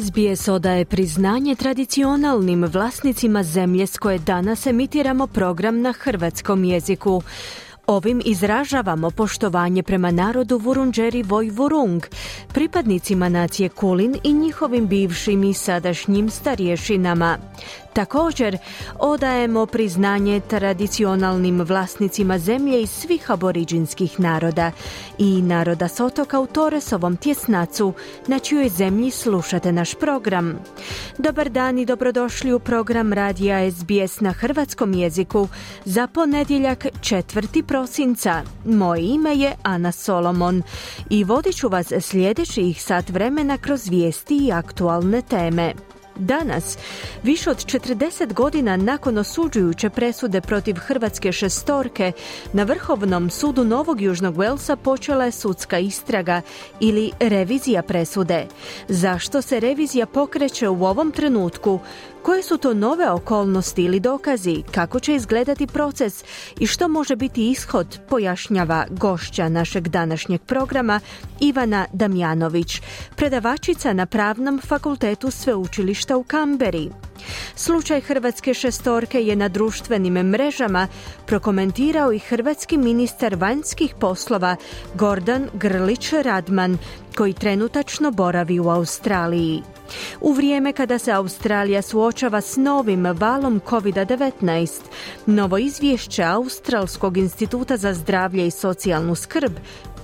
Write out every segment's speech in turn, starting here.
SBS odaje priznanje tradicionalnim vlasnicima zemlje s koje danas emitiramo program na hrvatskom jeziku. Ovim izražavamo poštovanje prema narodu Vurunđeri Vojvurung, pripadnicima nacije Kulin i njihovim bivšim i sadašnjim starješinama. Također, odajemo priznanje tradicionalnim vlasnicima zemlje iz svih aboriđinskih naroda i naroda s otoka u Toresovom tjesnacu, na čijoj zemlji slušate naš program. Dobar dan i dobrodošli u program Radija SBS na hrvatskom jeziku za ponedjeljak 4. prosinca. Moje ime je Ana Solomon i vodit ću vas sljedećih sat vremena kroz vijesti i aktualne teme. Danas, više od 40 godina nakon osuđujuće presude protiv Hrvatske šestorke, na Vrhovnom sudu Novog Južnog Velsa počela je sudska istraga ili revizija presude. Zašto se revizija pokreće u ovom trenutku? Koje su to nove okolnosti ili dokazi? Kako će izgledati proces i što može biti ishod, pojašnjava gošća našeg današnjeg programa Ivana Damjanović, predavačica na Pravnom fakultetu Sveučilišta u Kamberi. Slučaj Hrvatske šestorke je na društvenim mrežama prokomentirao i hrvatski ministar vanjskih poslova Gordan Grlić Radman, koji trenutačno boravi u Australiji. U vrijeme kada se Australija suočava s novim valom COVID-19, novo izvješće Australskog instituta za zdravlje i socijalnu skrb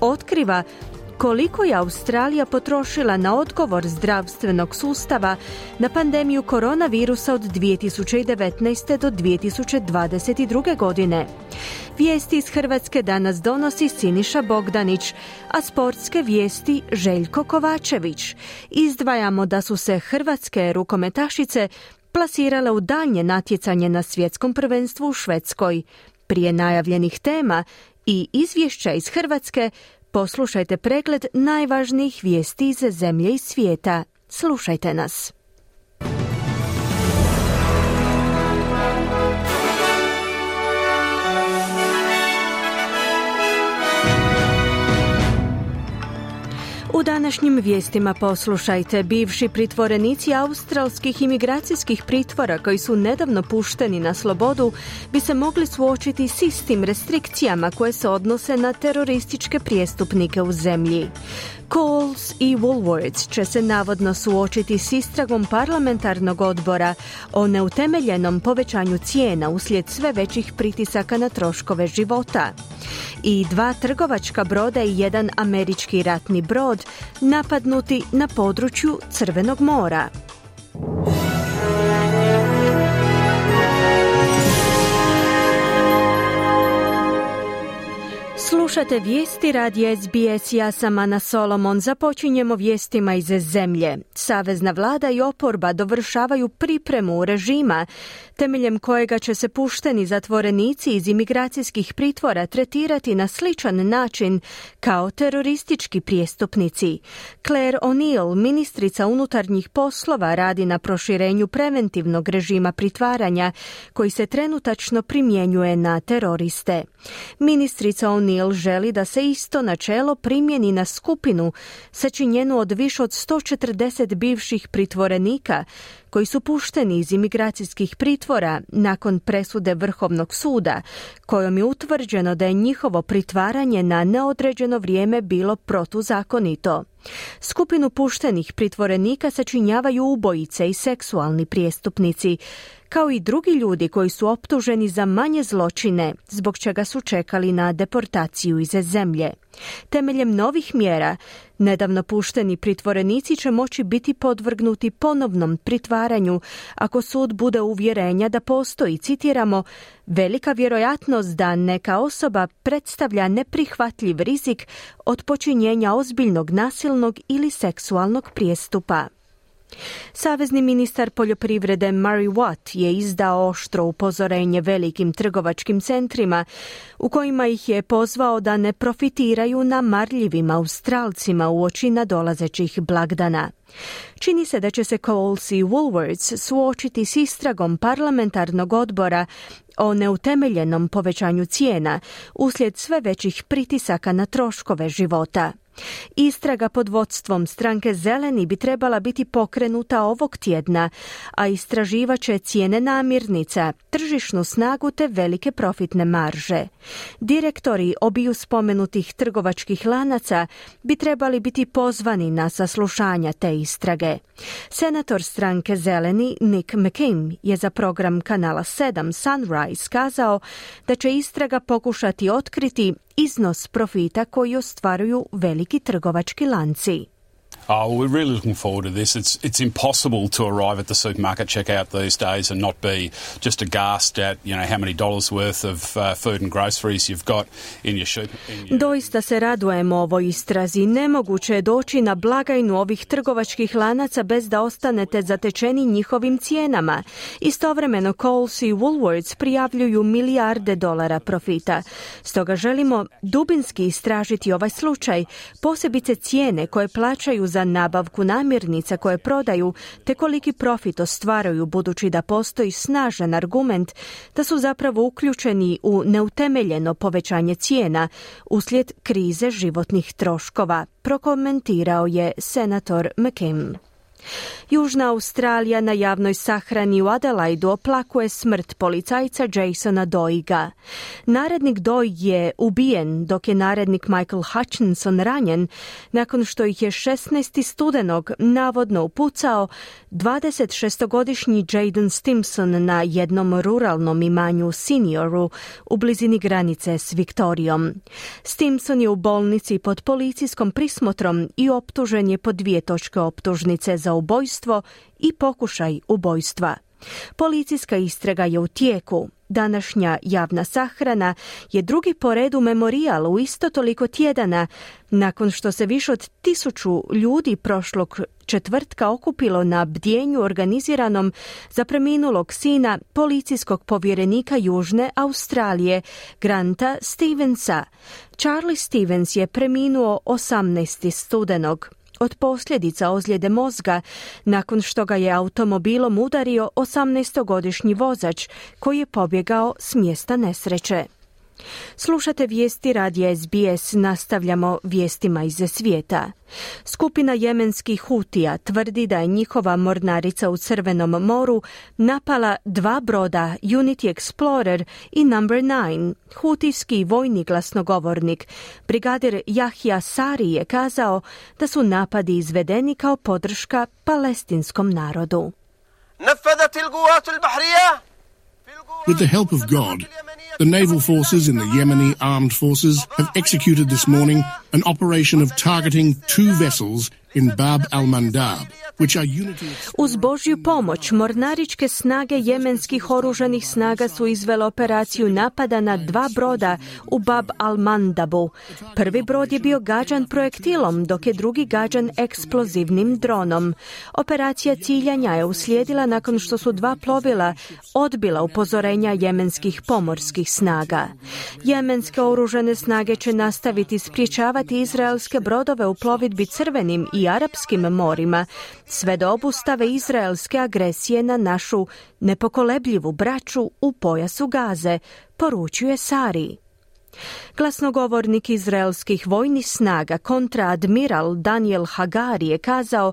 otkriva koliko je Australija potrošila na odgovor zdravstvenog sustava na pandemiju koronavirusa od 2019. do 2022. godine. Vijesti iz Hrvatske danas donosi Siniša Bogdanić, a sportske vijesti Željko Kovačević. Izdvajamo da su se hrvatske rukometašice plasirale u daljnje natjecanje na svjetskom prvenstvu u Švedskoj. Prije najavljenih tema i izvješća iz Hrvatske Poslušajte pregled najvažnijih vijesti iz zemlje i svijeta. Slušajte nas. U današnjim vijestima poslušajte bivši pritvorenici australskih imigracijskih pritvora koji su nedavno pušteni na slobodu bi se mogli suočiti s istim restrikcijama koje se odnose na terorističke prijestupnike u zemlji. Coles i Woolworths će se navodno suočiti s istragom parlamentarnog odbora o neutemeljenom povećanju cijena uslijed sve većih pritisaka na troškove života. I dva trgovačka broda i jedan američki ratni brod napadnuti na području Crvenog mora. Slušate vijesti radi SBS, ja sam Ana Solomon. Započinjemo vijestima iz zemlje. Savezna vlada i oporba dovršavaju pripremu režima temeljem kojega će se pušteni zatvorenici iz imigracijskih pritvora tretirati na sličan način kao teroristički prijestupnici. Claire O'Neill, ministrica unutarnjih poslova, radi na proširenju preventivnog režima pritvaranja koji se trenutačno primjenjuje na teroriste. Ministrica O'Neill želi da se isto načelo primjeni na skupinu sačinjenu od više od 140 bivših pritvorenika koji su pušteni iz imigracijskih pritvora nakon presude Vrhovnog suda, kojom je utvrđeno da je njihovo pritvaranje na neodređeno vrijeme bilo protuzakonito. Skupinu puštenih pritvorenika sačinjavaju ubojice i seksualni prijestupnici, kao i drugi ljudi koji su optuženi za manje zločine, zbog čega su čekali na deportaciju iz zemlje. Temeljem novih mjera, nedavno pušteni pritvorenici će moći biti podvrgnuti ponovnom pritvaranju ako sud bude uvjerenja da postoji, citiramo, velika vjerojatnost da neka osoba predstavlja neprihvatljiv rizik od počinjenja ozbiljnog nasilnog ili seksualnog prijestupa. Savezni ministar poljoprivrede Murray Watt je izdao oštro upozorenje velikim trgovačkim centrima u kojima ih je pozvao da ne profitiraju na marljivim Australcima u oči nadolazećih blagdana. Čini se da će se Coles i Woolworths suočiti s istragom parlamentarnog odbora o neutemeljenom povećanju cijena uslijed sve većih pritisaka na troškove života. Istraga pod vodstvom stranke Zeleni bi trebala biti pokrenuta ovog tjedna, a istraživaće cijene namirnica, tržišnu snagu te velike profitne marže. Direktori obiju spomenutih trgovačkih lanaca bi trebali biti pozvani na saslušanja te istrage. Senator stranke Zeleni Nick McCain je za program kanala 7 Sunrise kazao da će istraga pokušati otkriti iznos profita koji ostvaruju veliki trgovački lanci. Oh, we're really looking forward to this. It's it's impossible to arrive at the supermarket checkout these days and not be just aghast at you know how many dollars worth of uh, food and groceries you've got in your shop. Doista se radujemo ovoj istrazi. Nemoguće je doći na blagajnu ovih trgovačkih lanaca bez da ostanete zatečeni njihovim cijenama. Istovremeno Coles i Woolworths prijavljuju milijarde dolara profita. Stoga želimo dubinski istražiti ovaj slučaj, posebice cijene koje plaćaju za za nabavku namirnica koje prodaju te koliki profit ostvaraju budući da postoji snažan argument da su zapravo uključeni u neutemeljeno povećanje cijena uslijed krize životnih troškova, prokomentirao je senator McKim. Južna Australija na javnoj sahrani u Adelaidu oplakuje smrt policajca Jasona Doiga. Narednik Doig je ubijen dok je narednik Michael Hutchinson ranjen nakon što ih je 16. studenog navodno upucao 26-godišnji Jaden Stimson na jednom ruralnom imanju Senioru u blizini granice s Viktorijom. Stimson je u bolnici pod policijskom prismotrom i optužen je po dvije točke optužnice za ubojstvo i pokušaj ubojstva. Policijska istraga je u tijeku. Današnja javna sahrana je drugi po redu memorijal u isto toliko tjedana nakon što se više od tisuću ljudi prošlog četvrtka okupilo na bdjenju organiziranom za preminulog sina policijskog povjerenika Južne Australije, Granta Stevensa. Charlie Stevens je preminuo 18. studenog od posljedica ozljede mozga nakon što ga je automobilom udario 18-godišnji vozač koji je pobjegao s mjesta nesreće. Slušate vijesti radija SBS, nastavljamo vijestima iz svijeta. Skupina jemenskih Hutija tvrdi da je njihova mornarica u Crvenom moru napala dva broda Unity Explorer i Number 9. Hutijski vojni glasnogovornik brigadir Jahja Sari je kazao da su napadi izvedeni kao podrška palestinskom narodu. With the help of God, the naval forces in the Yemeni armed forces have executed this morning an operation of targeting two vessels in Bab al-Mandab, Uz Božju pomoć, mornaričke snage jemenskih oružanih snaga su izvele operaciju napada na dva broda u Bab al-Mandabu. Prvi brod je bio gađan projektilom, dok je drugi gađan eksplozivnim dronom. Operacija ciljanja je uslijedila nakon što su dva plovila odbila upozorenja jemenskih pomorskih snaga. Jemenske oružane snage će nastaviti spriječavati izraelske brodove u plovidbi crvenim i arapskim morima, sve do obustave izraelske agresije na našu nepokolebljivu braću u pojasu Gaze, poručuje Sari. Glasnogovornik izraelskih vojnih snaga kontraadmiral Daniel Hagari je kazao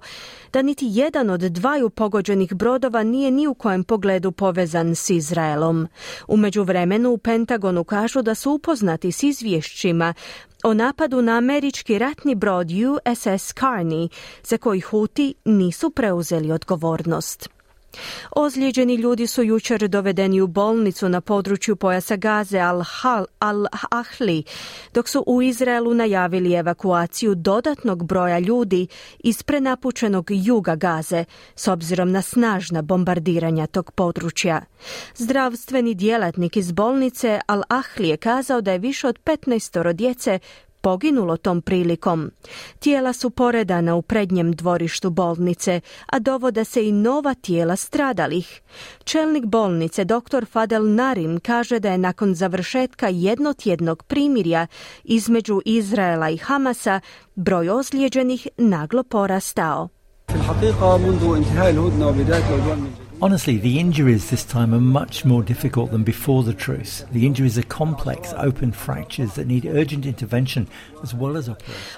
da niti jedan od dvaju pogođenih brodova nije ni u kojem pogledu povezan s Izraelom. U međuvremenu u Pentagonu kažu da su upoznati s izvješćima o napadu na američki ratni brod USS Carney, za koji Huti nisu preuzeli odgovornost. Ozlijeđeni ljudi su jučer dovedeni u bolnicu na području pojasa Gaze al-Ahli, dok su u Izraelu najavili evakuaciju dodatnog broja ljudi iz prenapučenog juga Gaze, s obzirom na snažna bombardiranja tog područja. Zdravstveni djelatnik iz bolnice Al-Ahli je kazao da je više od 15 djece poginulo tom prilikom. Tijela su poredana u prednjem dvorištu bolnice, a dovode se i nova tijela stradalih. Čelnik bolnice dr. Fadel Narim kaže da je nakon završetka jednotjednog primirja između Izraela i Hamasa broj ozlijeđenih naglo porastao. Honestly, the injuries this time are much more difficult than before the truce. The injuries are complex, open fractures that need urgent intervention as well as.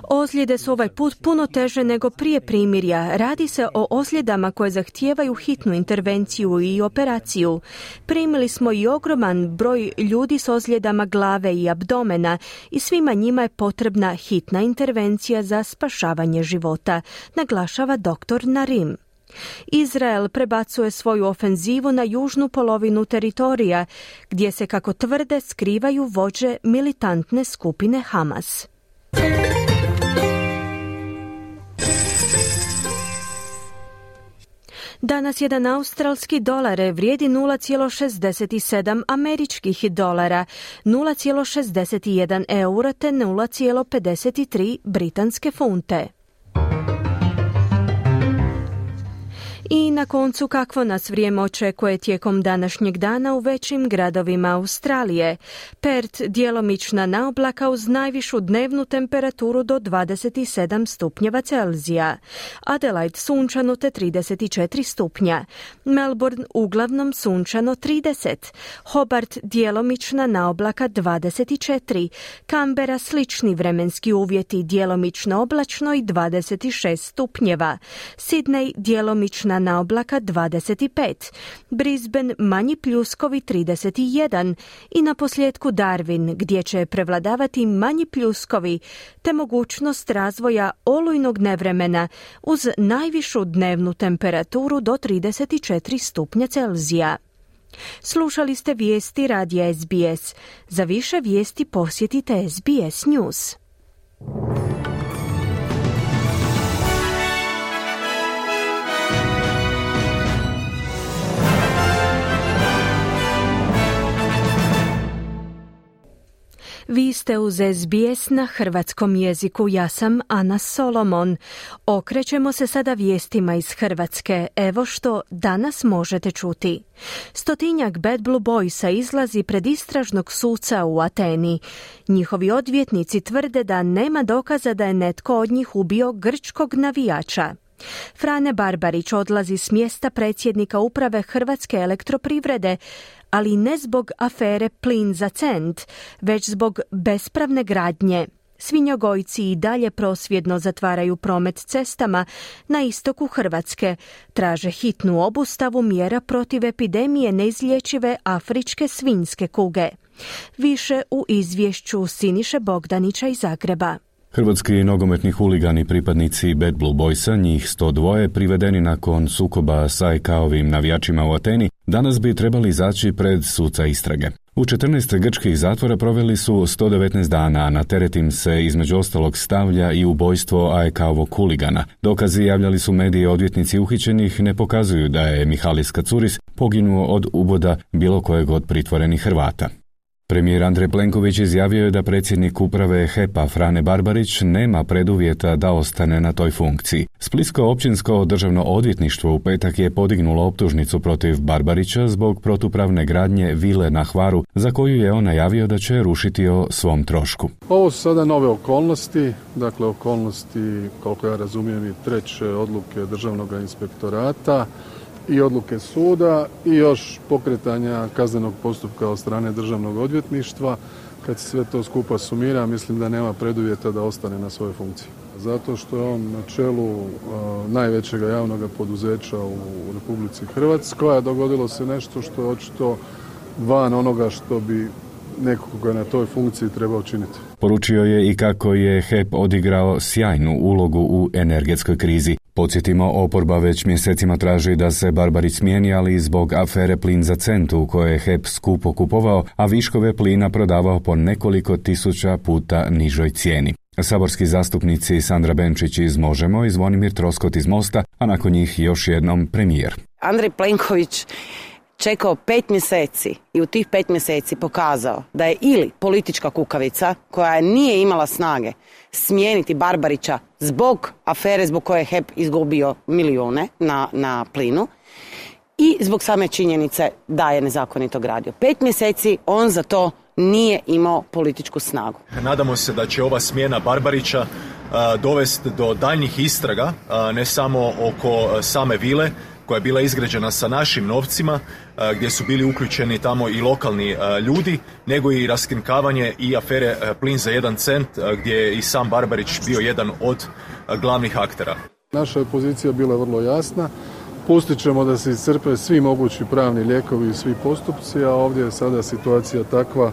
Ozljede su ovaj put puno teže nego prije primirja. Radi se o ozljedama koje zahtijevaju hitnu intervenciju i operaciju. Primili smo i ogroman broj ljudi s ozljedama glave i abdomena i svima njima je potrebna hitna intervencija za spašavanje života, naglašava dr. Narim. Izrael prebacuje svoju ofenzivu na južnu polovinu teritorija, gdje se, kako tvrde, skrivaju vođe militantne skupine Hamas. Danas jedan australski dolar vrijedi 0,67 američkih dolara, 0,61 euro te 0,53 britanske funte. I na koncu kakvo nas vrijeme očekuje tijekom današnjeg dana u većim gradovima Australije. Pert djelomična naoblaka uz najvišu dnevnu temperaturu do 27 stupnjeva Celzija. Adelaide sunčano te 34 stupnja. Melbourne uglavnom sunčano 30. Hobart djelomična naoblaka 24. Canberra slični vremenski uvjeti djelomično oblačno i 26 stupnjeva. Sydney djelomična na oblaka 25, Brisbane manji pljuskovi 31 i na posljedku Darwin gdje će prevladavati manji pljuskovi te mogućnost razvoja olujnog nevremena uz najvišu dnevnu temperaturu do 34 stupnja Celzija. Slušali ste vijesti radija SBS. Za više vijesti posjetite SBS News. Vi ste uz SBS na hrvatskom jeziku. Ja sam Ana Solomon. Okrećemo se sada vijestima iz Hrvatske. Evo što danas možete čuti. Stotinjak Bad Blue Boysa izlazi pred istražnog suca u Ateni. Njihovi odvjetnici tvrde da nema dokaza da je netko od njih ubio grčkog navijača. Frane Barbarić odlazi s mjesta predsjednika uprave Hrvatske elektroprivrede, ali ne zbog afere plin za cent, već zbog bespravne gradnje. Svinjogojci i dalje prosvjedno zatvaraju promet cestama na istoku Hrvatske. Traže hitnu obustavu mjera protiv epidemije neizlječive afričke svinjske kuge. Više u izvješću Siniše Bogdanića iz Zagreba. Hrvatski nogometni huligani pripadnici Bad Blue Boysa, njih 102, privedeni nakon sukoba sa IK-ovim navijačima u Ateni, danas bi trebali izaći pred suca istrage. U 14 grčkih zatvora proveli su 119 dana, a na teret im se između ostalog stavlja i ubojstvo AEK-ovog huligana. Dokazi javljali su mediji odvjetnici uhićenih ne pokazuju da je Mihalis Kacuris poginuo od uboda bilo kojeg od pritvorenih Hrvata. Premijer Andrej Plenković izjavio je da predsjednik uprave HEPA Frane Barbarić nema preduvjeta da ostane na toj funkciji. Splitsko općinsko državno odvjetništvo u petak je podignulo optužnicu protiv Barbarića zbog protupravne gradnje vile na Hvaru za koju je on najavio da će rušiti o svom trošku. Ovo su sada nove okolnosti, dakle okolnosti koliko ja razumijem i treće odluke državnog inspektorata i odluke suda i još pokretanja kaznenog postupka od strane državnog odvjetništva. Kad se sve to skupa sumira, mislim da nema preduvjeta da ostane na svojoj funkciji. Zato što je on na čelu uh, najvećeg javnog poduzeća u Republici Hrvatskoj, a dogodilo se nešto što je očito van onoga što bi nekoga na toj funkciji treba učiniti. Poručio je i kako je HEP odigrao sjajnu ulogu u energetskoj krizi. Podsjetimo, oporba već mjesecima traži da se Barbarić smijeni, ali zbog afere plin za centu koje je HEP skupo kupovao, a viškove plina prodavao po nekoliko tisuća puta nižoj cijeni. Saborski zastupnici Sandra Benčić iz Možemo i Zvonimir Troskot iz Mosta, a nakon njih još jednom premijer. Andrej Plenković čekao pet mjeseci i u tih pet mjeseci pokazao da je ili politička kukavica koja nije imala snage smijeniti Barbarića zbog afere zbog koje je HEP izgubio milijune na, na plinu i zbog same činjenice da je nezakonito gradio. Pet mjeseci on za to nije imao političku snagu. Nadamo se da će ova smjena Barbarića dovesti do daljnjih istraga, ne samo oko same vile, koja je bila izgrađena sa našim novcima, gdje su bili uključeni tamo i lokalni ljudi, nego i raskrinkavanje i afere plin za jedan cent, gdje je i sam Barbarić bio jedan od glavnih aktera. Naša je pozicija bila vrlo jasna. Pustit ćemo da se iscrpe svi mogući pravni lijekovi i svi postupci, a ovdje je sada situacija takva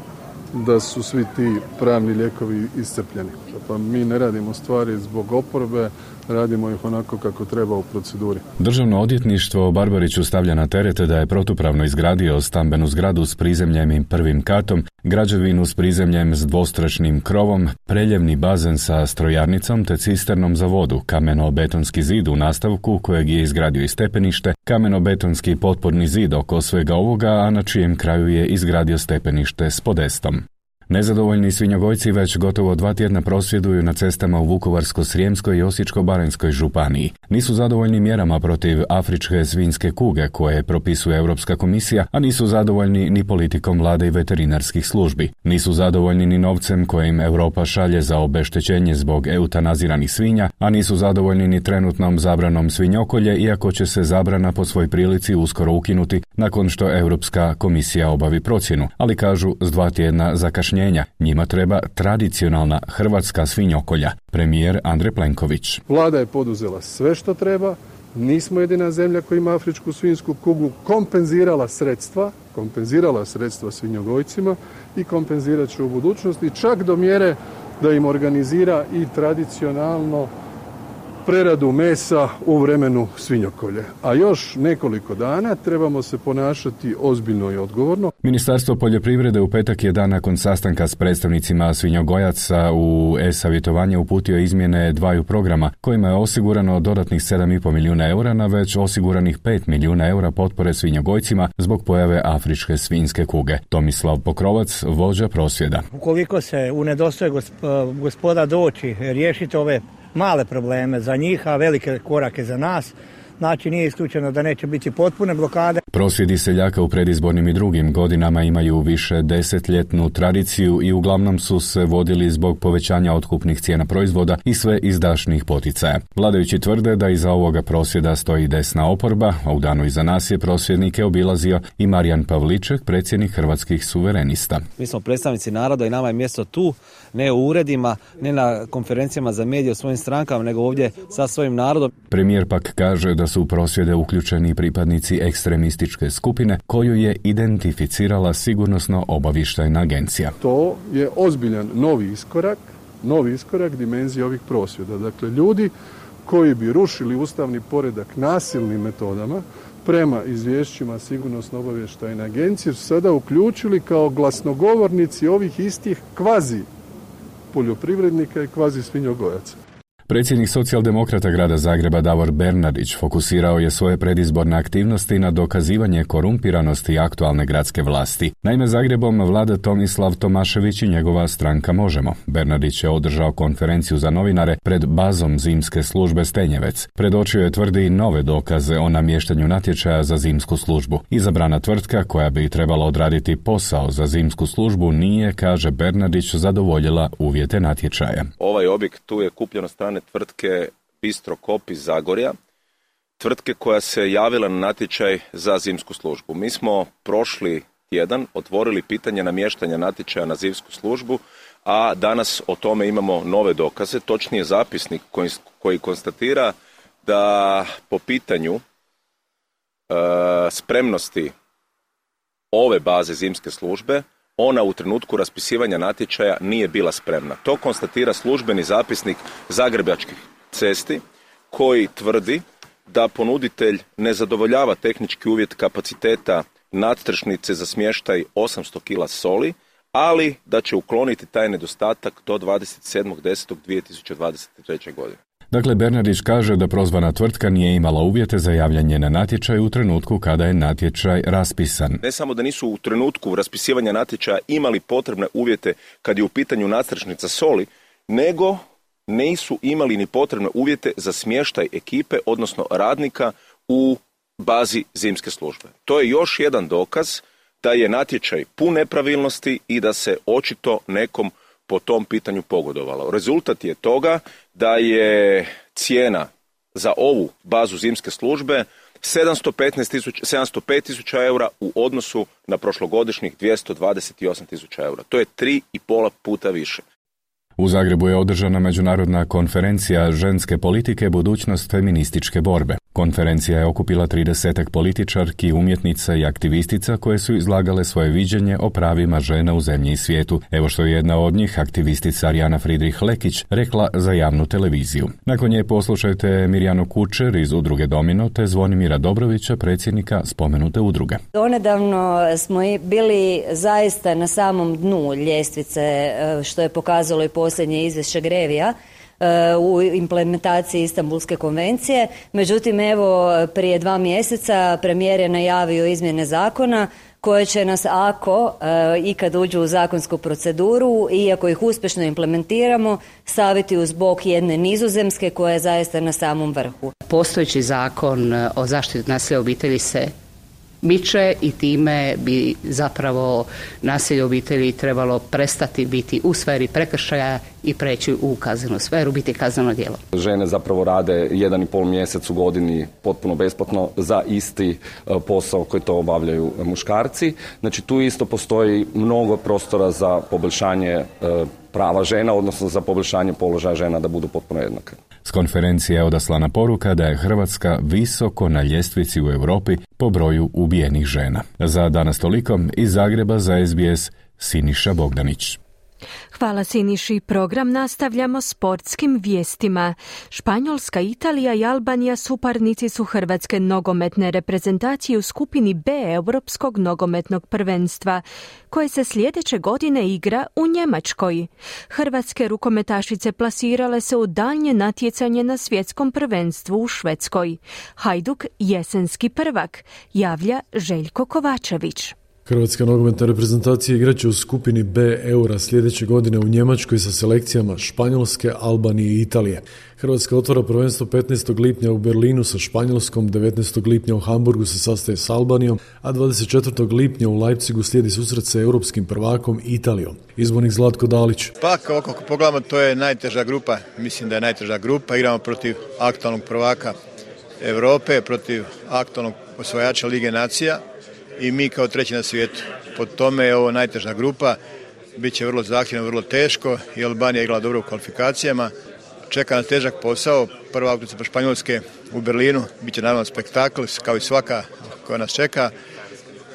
da su svi ti pravni lijekovi iscrpljeni. Pa mi ne radimo stvari zbog oporbe, radimo ih onako kako treba u proceduri. Državno odvjetništvo Barbariću stavlja na teret da je protupravno izgradio stambenu zgradu s prizemljem i prvim katom, građevinu s prizemljem s dvostračnim krovom, preljevni bazen sa strojarnicom te cisternom za vodu, kameno-betonski zid u nastavku kojeg je izgradio i stepenište, kameno-betonski potporni zid oko svega ovoga, a na čijem kraju je izgradio stepenište s podestom. Nezadovoljni svinjogojci već gotovo dva tjedna prosvjeduju na cestama u Vukovarsko-Srijemskoj i Osječko-Baranjskoj županiji. Nisu zadovoljni mjerama protiv afričke svinjske kuge koje propisuje Europska komisija, a nisu zadovoljni ni politikom vlade i veterinarskih službi. Nisu zadovoljni ni novcem kojim Europa šalje za obeštećenje zbog eutanaziranih svinja, a nisu zadovoljni ni trenutnom zabranom svinjokolje, iako će se zabrana po svoj prilici uskoro ukinuti nakon što Europska komisija obavi procjenu, ali kažu s dva tjedna zakašnjenja objašnjenja. Njima treba tradicionalna hrvatska svinjokolja. Premijer Andrej Plenković. Vlada je poduzela sve što treba. Nismo jedina zemlja koja ima afričku svinjsku kugu. Kompenzirala sredstva, kompenzirala sredstva svinjogojcima i kompenzirat će u budućnosti čak do mjere da im organizira i tradicionalno preradu mesa u vremenu svinjokolje. A još nekoliko dana trebamo se ponašati ozbiljno i odgovorno. Ministarstvo poljoprivrede u petak je dan nakon sastanka s predstavnicima svinjogojaca u e-savjetovanje uputio izmjene dvaju programa kojima je osigurano dodatnih 7,5 milijuna eura na već osiguranih 5 milijuna eura potpore svinjogojcima zbog pojave afričke svinjske kuge. Tomislav Pokrovac, vođa prosvjeda. Ukoliko se u nedostoje gospoda doći riješiti ove male probleme za njih, a velike korake za nas. Znači nije isključeno da neće biti potpune blokade. Prosvjedi seljaka u predizbornim i drugim godinama imaju više desetljetnu tradiciju i uglavnom su se vodili zbog povećanja otkupnih cijena proizvoda i sve izdašnih poticaja. Vladajući tvrde da iza ovoga prosvjeda stoji desna oporba, a u danu iza nas je prosvjednike obilazio i Marijan Pavliček, predsjednik Hrvatskih suverenista. Mi smo predstavnici naroda i nama je mjesto tu, ne u uredima, ne na konferencijama za medije u svojim strankama, nego ovdje sa svojim narodom. Premijer pak kaže da su u prosvjede uključeni pripadnici ekstremističke skupine koju je identificirala sigurnosno obavištajna agencija. To je ozbiljan novi iskorak, novi iskorak dimenzije ovih prosvjeda. Dakle, ljudi koji bi rušili ustavni poredak nasilnim metodama, prema izvješćima sigurnosno obavještajne agencije su sada uključili kao glasnogovornici ovih istih kvazi poljoprivrednika i kvazi svinjogojaca. Predsjednik socijaldemokrata grada Zagreba Davor Bernardić fokusirao je svoje predizborne aktivnosti na dokazivanje korumpiranosti aktualne gradske vlasti. Naime, Zagrebom vlada Tomislav Tomašević i njegova stranka Možemo. Bernardić je održao konferenciju za novinare pred bazom zimske službe Stenjevec. Predočio je tvrdi nove dokaze o namještanju natječaja za zimsku službu. Izabrana tvrtka koja bi trebala odraditi posao za zimsku službu nije, kaže Bernardić, zadovoljila uvjete natječaja. Ovaj objekt tu je kupljeno strane tvrtke Bistro Kop iz Zagorja, tvrtke koja se javila na natječaj za zimsku službu. Mi smo prošli tjedan otvorili pitanje namještanja natječaja na zimsku službu, a danas o tome imamo nove dokaze, točnije zapisnik koji, koji konstatira da po pitanju e, spremnosti ove baze zimske službe ona u trenutku raspisivanja natječaja nije bila spremna. To konstatira službeni zapisnik Zagrebačkih cesti koji tvrdi da ponuditelj ne zadovoljava tehnički uvjet kapaciteta nadstrešnice za smještaj 800 kila soli, ali da će ukloniti taj nedostatak do 27.10.2023. godine. Dakle, Bernardić kaže da prozvana tvrtka nije imala uvjete za javljanje na natječaj u trenutku kada je natječaj raspisan. Ne samo da nisu u trenutku raspisivanja natječaja imali potrebne uvjete kad je u pitanju nadstrešnica soli, nego nisu imali ni potrebne uvjete za smještaj ekipe, odnosno radnika u bazi zimske službe. To je još jedan dokaz da je natječaj pun nepravilnosti i da se očito nekom po tom pitanju pogodovalo. Rezultat je toga da je cijena za ovu bazu zimske službe 705 tisuća eura u odnosu na prošlogodišnjih 228 tisuća eura. To je tri i pola puta više. U Zagrebu je održana međunarodna konferencija ženske politike budućnost feminističke borbe. Konferencija je okupila 30 političarki, umjetnica i aktivistica koje su izlagale svoje viđenje o pravima žena u zemlji i svijetu. Evo što je jedna od njih, aktivistica Arijana Friedrich Lekić, rekla za javnu televiziju. Nakon nje poslušajte Mirjanu Kučer iz udruge Domino te Zvonimira Dobrovića, predsjednika spomenute udruge. Donedavno smo bili zaista na samom dnu ljestvice, e, što je pokazalo i posljednje izvješće Grevija, u implementaciji Istanbulske konvencije. Međutim, evo prije dva mjeseca premijer je najavio izmjene zakona koje će nas ako e, i kad uđu u zakonsku proceduru i ako ih uspješno implementiramo staviti uz bok jedne nizozemske koja je zaista na samom vrhu. Postojeći zakon e, o zaštiti nasilja obitelji se miče i time bi zapravo nasilje obitelji trebalo prestati biti u sferi prekršaja i preći u kaznenu sferu, biti kazneno djelo. Žene zapravo rade jedan i pol mjesec u godini potpuno besplatno za isti e, posao koji to obavljaju muškarci. Znači tu isto postoji mnogo prostora za poboljšanje e, prava žena, odnosno za poboljšanje položaja žena da budu potpuno jednake. S konferencije je odaslana poruka da je Hrvatska visoko na ljestvici u Europi po broju ubijenih žena. Za danas toliko iz Zagreba za SBS Siniša Bogdanić. Hvala Siniši. Program nastavljamo sportskim vijestima. Španjolska, Italija i Albanija suparnici su Hrvatske nogometne reprezentacije u skupini B Europskog nogometnog prvenstva, koje se sljedeće godine igra u Njemačkoj. Hrvatske rukometašice plasirale se u daljnje natjecanje na svjetskom prvenstvu u Švedskoj. Hajduk jesenski prvak, javlja Željko Kovačević. Hrvatska nogometna reprezentacija igraće u skupini B eura sljedeće godine u Njemačkoj sa selekcijama Španjolske, Albanije i Italije. Hrvatska otvara prvenstvo 15. lipnja u Berlinu sa Španjolskom, 19. lipnja u Hamburgu se sastaje s Albanijom, a 24. lipnja u Leipzigu slijedi susret sa europskim prvakom Italijom. Izbornik Zlatko Dalić. Pa kako pogledamo to je najteža grupa, mislim da je najteža grupa, igramo protiv aktualnog prvaka Europe, protiv aktualnog osvajača Lige nacija i mi kao treći na svijetu. Po tome je ovo najteža grupa, bit će vrlo zahtjevno, vrlo teško i Albanija igrala dobro u kvalifikacijama. Čeka nas težak posao, prva autorica Španjolske u Berlinu, bit će naravno spektakl kao i svaka koja nas čeka.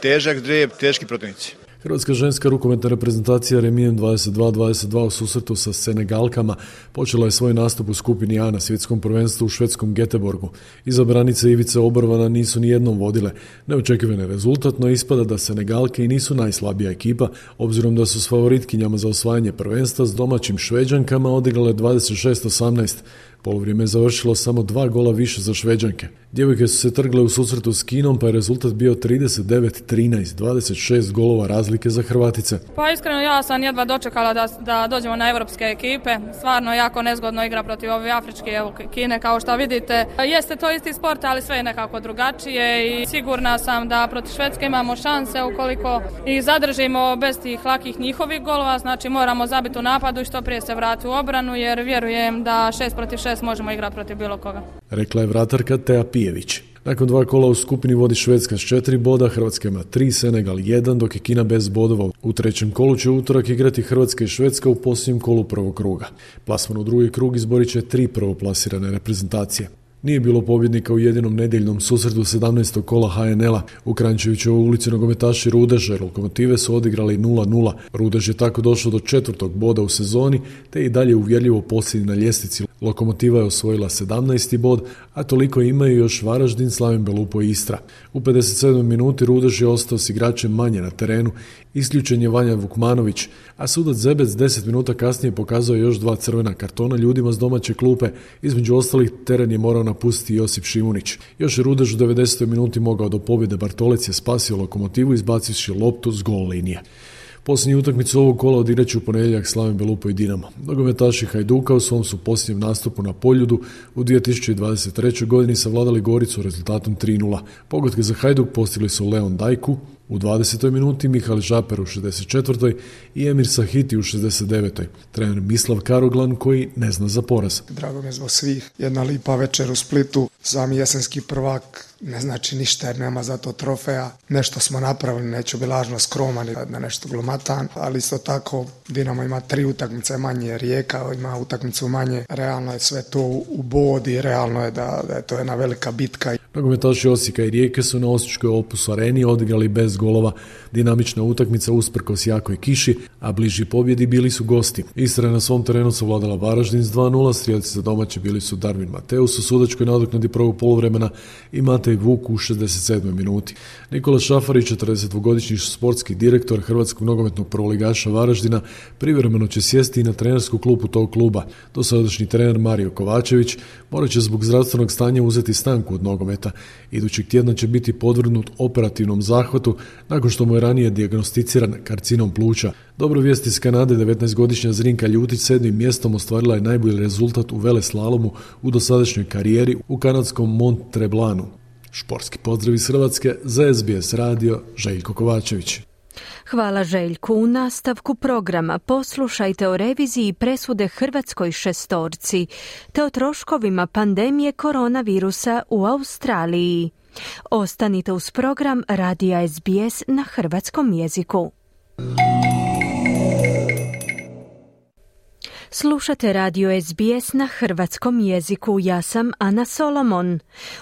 Težak drijeb, teški protivnici. Hrvatska ženska rukometna reprezentacija remijem 22-22 u susretu sa Senegalkama počela je svoj nastup u skupini A na svjetskom prvenstvu u švedskom Geteborgu. Izabranice Ivice Obrvana nisu ni jednom vodile. Neočekivane rezultat, no ispada da Senegalke i nisu najslabija ekipa, obzirom da su s favoritkinjama za osvajanje prvenstva s domaćim šveđankama odigrale 26-18. Polovrijeme je završilo samo dva gola više za šveđanke. Djevojke su se trgle u susretu s Kinom pa je rezultat bio 39-13, 26 golova razlike za Hrvatice. Pa iskreno ja sam jedva dočekala da, da dođemo na evropske ekipe. Stvarno jako nezgodno igra protiv ove afričke evo, Kine kao što vidite. Jeste to isti sport ali sve je nekako drugačije i sigurna sam da protiv Švedske imamo šanse ukoliko ih zadržimo bez tih lakih njihovih golova. Znači moramo zabiti u napadu i što prije se vrati u obranu jer vjerujem da 6 protiv 6 možemo igrati protiv bilo koga. Rekla je vratarka Tea Pijević. Nakon dva kola u skupini vodi Švedska s četiri boda, Hrvatska ima tri, Senegal jedan, dok je Kina bez bodova. U trećem kolu će utorak igrati Hrvatska i Švedska u posljednjem kolu prvog kruga. Plasman u drugi krug izborit će tri prvoplasirane reprezentacije. Nije bilo pobjednika u jedinom nedjeljnom susretu 17. kola HNL-a. U Krančevićevoj ulici nogometaši Rudeže lokomotive su odigrali 0-0. Rudež je tako došao do četvrtog boda u sezoni, te i dalje uvjerljivo posljednji na ljestvici. Lokomotiva je osvojila 17. bod, a toliko imaju još Varaždin, Slavim Belupo i Istra. U 57. minuti Rudež je ostao s igračem manje na terenu, isključen je Vanja Vukmanović, a sudac Zebec 10 minuta kasnije pokazao još dva crvena kartona ljudima s domaće klupe, između ostalih teren je morao napustiti Josip Šimunić. Još je Rudež u 90. minuti mogao do pobjede Bartolec je spasio lokomotivu izbacivši loptu s gol linije. Posljednju utakmicu ovog kola odigraće u ponedjeljak Slaven Belupo i Dinamo. Nogometaši Hajduka u svom su posljednjem nastupu na Poljudu u 2023. godini savladali Goricu rezultatom 3-0. Pogodke za Hajduk postigli su Leon Dajku, u 20. minuti Mihal Žaper u 64. i Emir Sahiti u 69. Trener Mislav Karoglan koji ne zna za poraz. Drago mi je zbog svih. Jedna lipa večer u Splitu. Sami jesenski prvak ne znači ništa jer nema za to trofeja. Nešto smo napravili, neću bi lažno skroman da nešto glumatan, ali isto tako Dinamo ima tri utakmice manje, Rijeka ima utakmicu manje. Realno je sve to u bodi, realno je da, da je to jedna velika bitka. Nogometaši Osijeka i Rijeke su na Osječkoj Opus areni odigrali bez golova. Dinamična utakmica usprkos jakoj kiši, a bliži pobjedi bili su gosti. Istra na svom terenu savladala Varaždin s 2-0, strijelci za domaće bili su Darvin Mateus u sudačkoj nadoknadi prvog poluvremena i Matej Vuk u 67. minuti. Nikola Šafarić, 42-godišnji sportski direktor Hrvatskog nogometnog prvoligaša Varaždina, privremeno će sjesti i na trenersku klupu tog kluba. Dosadašnji trener Mario Kovačević morat će zbog zdravstvenog stanja uzeti stanku od nogometa. Idućeg tjedna će biti podvrgnut operativnom zahvatu nakon što mu je ranije diagnosticiran karcinom pluća. Dobro vijest iz Kanade, 19-godišnja Zrinka Ljutić sedmim mjestom ostvarila je najbolji rezultat u vele slalomu u dosadašnjoj karijeri u kanadskom Mont Treblanu. Šporski pozdrav iz Hrvatske za SBS radio Željko Kovačević. Hvala Željku. U nastavku programa poslušajte o reviziji presude Hrvatskoj šestorci te o troškovima pandemije koronavirusa u Australiji. Ostanite uz program Radija SBS na hrvatskom jeziku. Slušate radio SBS na hrvatskom jeziku. Ja sam Ana Solomon.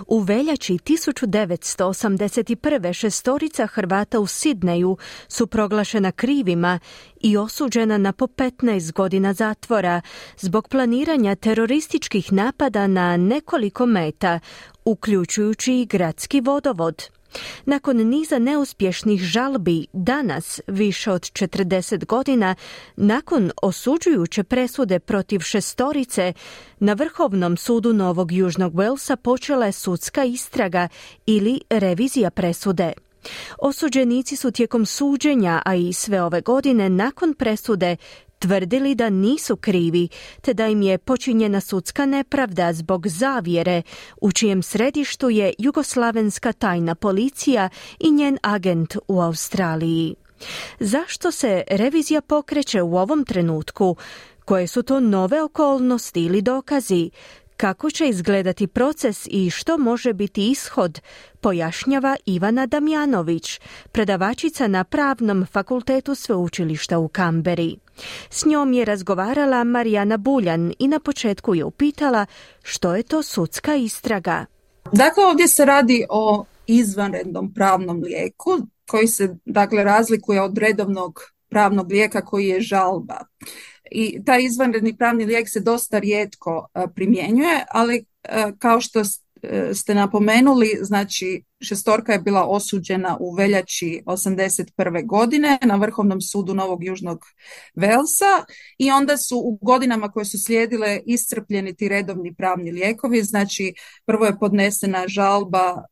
U veljači 1981. šestorica Hrvata u Sidneju su proglašena krivima i osuđena na po 15 godina zatvora zbog planiranja terorističkih napada na nekoliko meta, uključujući i gradski vodovod. Nakon niza neuspješnih žalbi danas, više od 40 godina, nakon osuđujuće presude protiv šestorice, na Vrhovnom sudu Novog Južnog Walesa počela je sudska istraga ili revizija presude. Osuđenici su tijekom suđenja, a i sve ove godine nakon presude tvrdili da nisu krivi, te da im je počinjena sudska nepravda zbog zavjere, u čijem središtu je jugoslavenska tajna policija i njen agent u Australiji. Zašto se revizija pokreće u ovom trenutku? Koje su to nove okolnosti ili dokazi? Kako će izgledati proces i što može biti ishod, pojašnjava Ivana Damjanović, predavačica na Pravnom fakultetu sveučilišta u Kamberi. S njom je razgovarala Marijana Buljan i na početku je upitala što je to sudska istraga. Dakle, ovdje se radi o izvanrednom pravnom lijeku koji se dakle razlikuje od redovnog pravnog lijeka koji je žalba i taj izvanredni pravni lijek se dosta rijetko e, primjenjuje, ali e, kao što ste napomenuli, znači šestorka je bila osuđena u veljači 81. godine na Vrhovnom sudu Novog Južnog Velsa i onda su u godinama koje su slijedile iscrpljeni ti redovni pravni lijekovi, znači prvo je podnesena žalba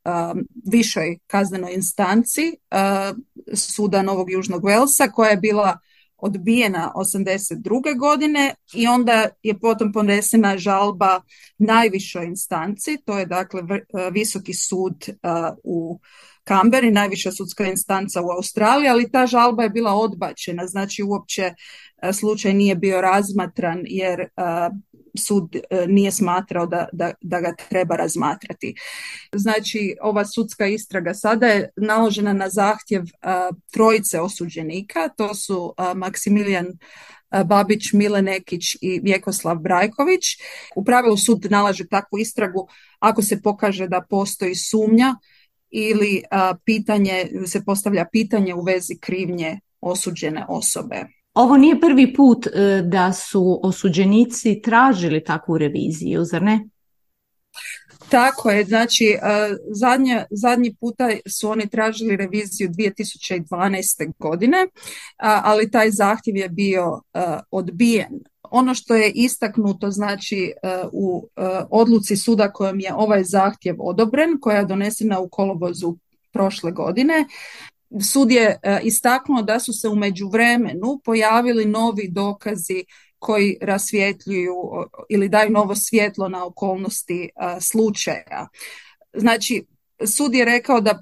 višoj kaznenoj instanci suda Novog Južnog Velsa koja je bila odbijena 82. godine i onda je potom ponesena žalba najvišoj instanci, to je dakle e, visoki sud e, u Kamberi, najviša sudska instanca u Australiji, ali ta žalba je bila odbačena, znači uopće e, slučaj nije bio razmatran jer sud e, nije smatrao da, da, da ga treba razmatrati. Znači, ova sudska istraga sada je naložena na zahtjev trojice osuđenika, to su Maksimilijan Babić, Milenekić i Vjekoslav Brajković. U pravilu sud nalaže takvu istragu ako se pokaže da postoji sumnja ili pitanje, se postavlja pitanje u vezi krivnje osuđene osobe. Ovo nije prvi put e, da su osuđenici tražili takvu reviziju, zar ne? Tako je, znači e, zadnje, zadnji puta su oni tražili reviziju 2012. godine, ali taj zahtjev je bio e, odbijen. Ono što je istaknuto znači u odluci suda kojom je ovaj zahtjev odobren, koja je donesena u kolovozu prošle godine, Sud je e, istaknuo da su se u međuvremenu pojavili novi dokazi koji rasvjetljuju ili daju novo svjetlo na okolnosti e, slučaja. Znači, sud je rekao da e,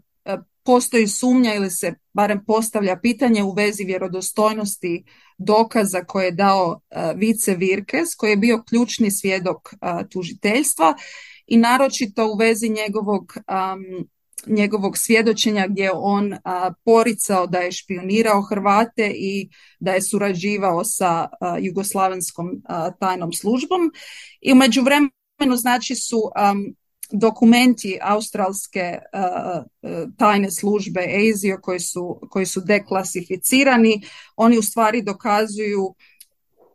postoji sumnja ili se barem postavlja pitanje u vezi vjerodostojnosti dokaza koje je dao Vice Virkes, koji je bio ključni svjedok tužiteljstva i naročito u vezi njegovog njegovog svjedočenja gdje on poricao da je špionirao Hrvate i da je surađivao sa jugoslavenskom tajnom službom. I u međuvremenu znači su dokumenti australske tajne službe ASIO koji su, koji su deklasificirani, oni u stvari dokazuju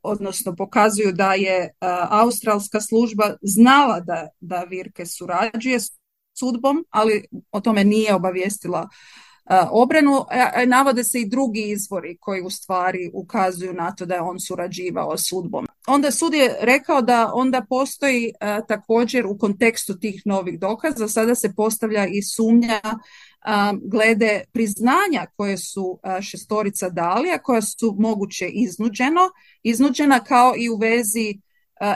odnosno pokazuju da je australska služba znala da, da Virke surađuje sudbom, ali o tome nije obavijestila obranu. E, navode se i drugi izvori koji u stvari ukazuju na to da je on surađivao sudbom. Onda sud je rekao da onda postoji e, također u kontekstu tih novih dokaza, sada se postavlja i sumnja glede priznanja koje su šestorica dali, a koja su moguće iznuđeno, iznuđena kao i u vezi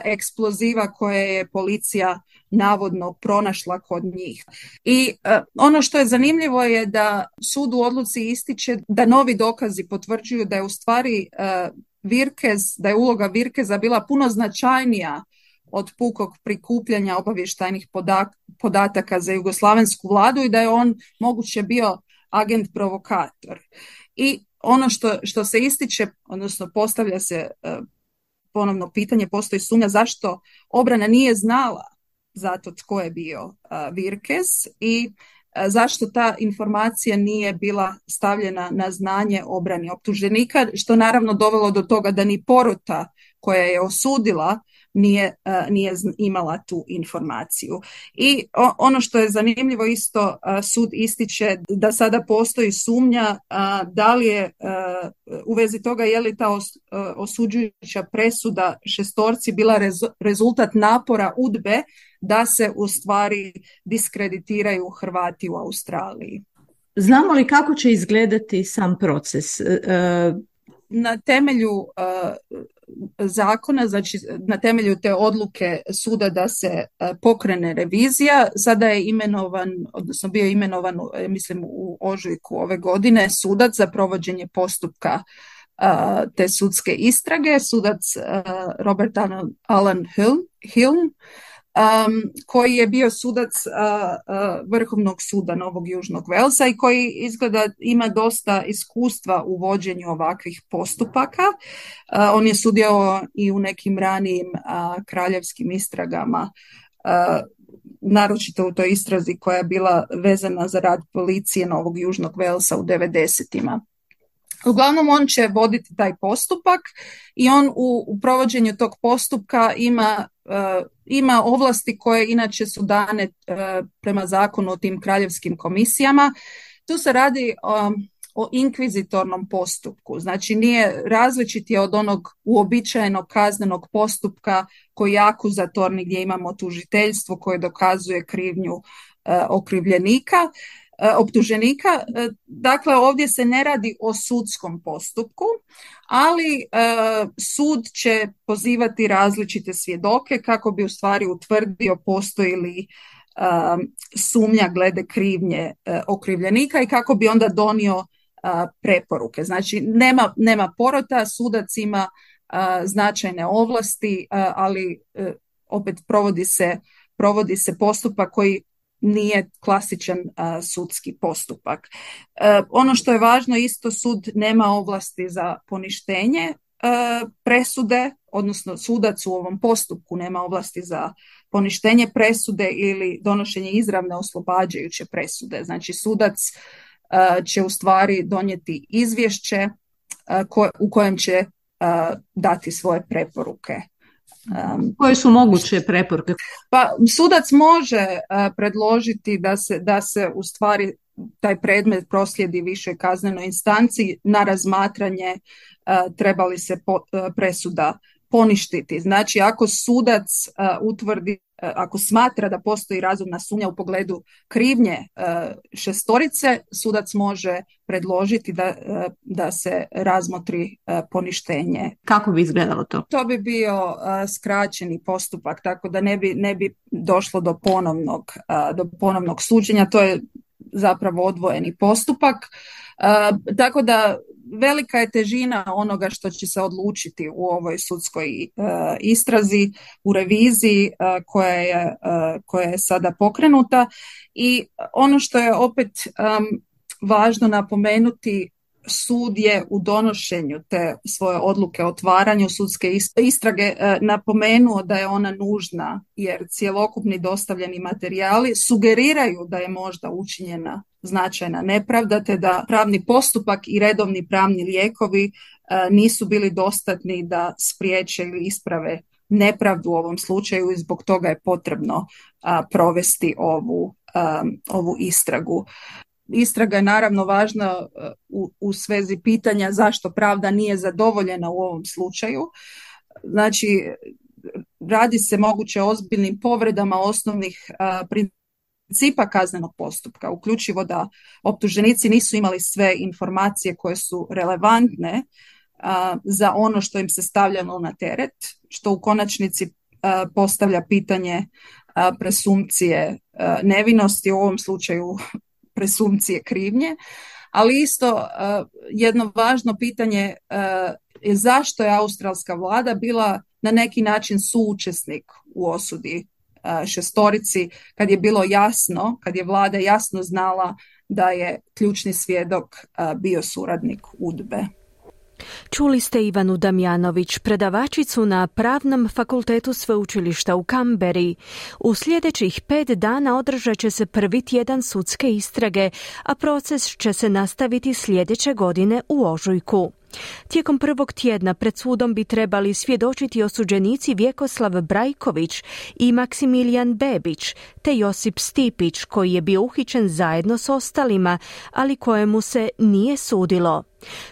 eksploziva koje je policija navodno pronašla kod njih. I ono što je zanimljivo je da sud u odluci ističe da novi dokazi potvrđuju da je u stvari Virkez, da je uloga Virkeza bila puno značajnija od pukog prikupljanja obavještajnih podataka za jugoslavensku vladu i da je on moguće bio agent provokator. I ono što, što se ističe, odnosno postavlja se ponovno pitanje, postoji sumnja zašto obrana nije znala zato tko je bio Virkes i zašto ta informacija nije bila stavljena na znanje obrani optuženika, što naravno dovelo do toga da ni porota koja je osudila nije, nije imala tu informaciju. I ono što je zanimljivo isto, sud ističe da sada postoji sumnja da li je u vezi toga je li ta osuđujuća presuda šestorci bila rezultat napora udbe da se u stvari diskreditiraju Hrvati u Australiji. Znamo li kako će izgledati sam proces? Na temelju zakona, znači na temelju te odluke suda da se e, pokrene revizija, sada je imenovan, odnosno bio imenovan, e, mislim u ožujku ove godine, sudac za provođenje postupka e, te sudske istrage, sudac Robert Alan Hill, um, koji je bio sudac Vrhovnog suda Novog Južnog Velsa i koji izgleda ima dosta iskustva u vođenju ovakvih postupaka. on je sudio i u nekim ranijim kraljevskim istragama naročito u toj istrazi koja je bila vezana za rad policije Novog Južnog Velsa u 90-ima. Uglavnom on će voditi taj postupak i on u, provođenju tog postupka ima, ima ovlasti koje inače su dane uh, prema zakonu o tim kraljevskim komisijama. Tu se radi um, o inkvizitornom postupku, znači nije različiti od onog uobičajenog kaznenog postupka koji je akuzatorni gdje imamo tužiteljstvo koje dokazuje krivnju uh, okrivljenika. E, optuženika. E, dakle, ovdje se ne radi o sudskom postupku, ali e, sud će pozivati različite svjedoke kako bi u stvari utvrdio postoji li sumnja glede krivnje okrivljenika i kako bi onda donio preporuke. Znači, nema, nema porota, sudac ima značajne ovlasti, ali opet provodi se, provodi se postupak koji nije klasičan sudski postupak. E, ono što je važno isto sud nema ovlasti za poništenje presude, odnosno sudac u ovom postupku nema ovlasti za poništenje presude ili donošenje izravne oslobađajuće presude. Znači sudac će u stvari donijeti izvješće u kojem će dati svoje preporuke. Koje su moguće preporuke? Pa sudac može predložiti da se, da se u stvari taj predmet proslijedi višoj kaznenoj instanci na razmatranje treba li se presuda poništiti. Znači ako sudac utvrdi ako smatra da postoji razumna sumnja u pogledu krivnje šestorice, sudac može predložiti da, da se razmotri poništenje. Kako bi izgledalo to? To bi bio skraćeni postupak, tako da ne bi, ne bi došlo do ponovnog, do ponovnog suđenja. To je zapravo odvojeni postupak. Tako da velika je težina onoga što će se odlučiti u ovoj sudskoj istrazi, u reviziji koja je, koja je sada pokrenuta. I ono što je opet važno napomenuti sud je u donošenju te svoje odluke o otvaranju sudske istrage napomenuo da je ona nužna jer cjelokupni dostavljeni materijali sugeriraju da je možda učinjena značajna nepravda te da pravni postupak i redovni pravni lijekovi nisu bili dostatni da spriječe ili isprave nepravdu u ovom slučaju i zbog toga je potrebno provesti ovu, ovu istragu. Istraga je naravno važna u, u svezi pitanja zašto pravda nije zadovoljena u ovom slučaju. Znači, radi se moguće ozbiljnim povredama osnovnih principa kaznenog postupka, uključivo da optuženici nisu imali sve informacije koje su relevantne za ono što im se stavljalo na teret, što u konačnici postavlja pitanje presumpcije nevinosti, u ovom slučaju presumpcije krivnje, ali isto jedno važno pitanje je zašto je australska vlada bila na neki način suučesnik u osudi šestorici kad je bilo jasno, kad je vlada jasno znala da je ključni svjedok bio suradnik Udbe. Čuli ste Ivanu Damjanović, predavačicu na Pravnom fakultetu sveučilišta u Kamberi. U sljedećih pet dana održat će se prvi tjedan sudske istrage, a proces će se nastaviti sljedeće godine u Ožujku. Tijekom prvog tjedna pred sudom bi trebali svjedočiti osuđenici Vjekoslav Brajković i Maksimilijan Bebić, te Josip Stipić koji je bio uhićen zajedno s ostalima, ali kojemu se nije sudilo.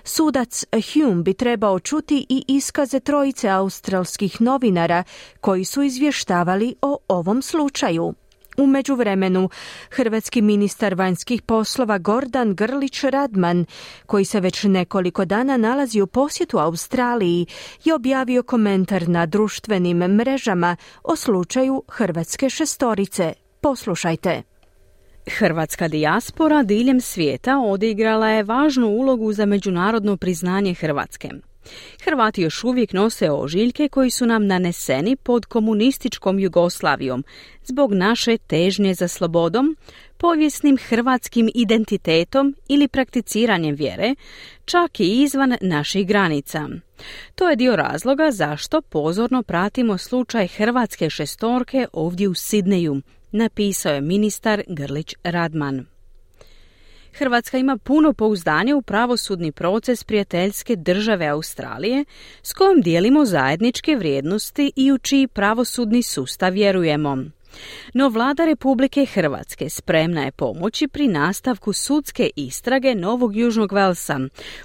Sudac Hume bi trebao čuti i iskaze trojice australskih novinara koji su izvještavali o ovom slučaju. U međuvremenu, hrvatski ministar vanjskih poslova Gordan Grlić Radman, koji se već nekoliko dana nalazi u posjetu Australiji, je objavio komentar na društvenim mrežama o slučaju hrvatske šestorice. Poslušajte. Hrvatska dijaspora diljem svijeta odigrala je važnu ulogu za međunarodno priznanje Hrvatske. Hrvati još uvijek nose ožiljke koji su nam naneseni pod komunističkom Jugoslavijom zbog naše težnje za slobodom, povijesnim hrvatskim identitetom ili prakticiranjem vjere, čak i izvan naših granica. To je dio razloga zašto pozorno pratimo slučaj hrvatske šestorke ovdje u Sidneju, napisao je ministar Grlić Radman. Hrvatska ima puno pouzdanje u pravosudni proces prijateljske države Australije s kojom dijelimo zajedničke vrijednosti i u čiji pravosudni sustav vjerujemo. No vlada Republike Hrvatske spremna je pomoći pri nastavku sudske istrage Novog Južnog Velsa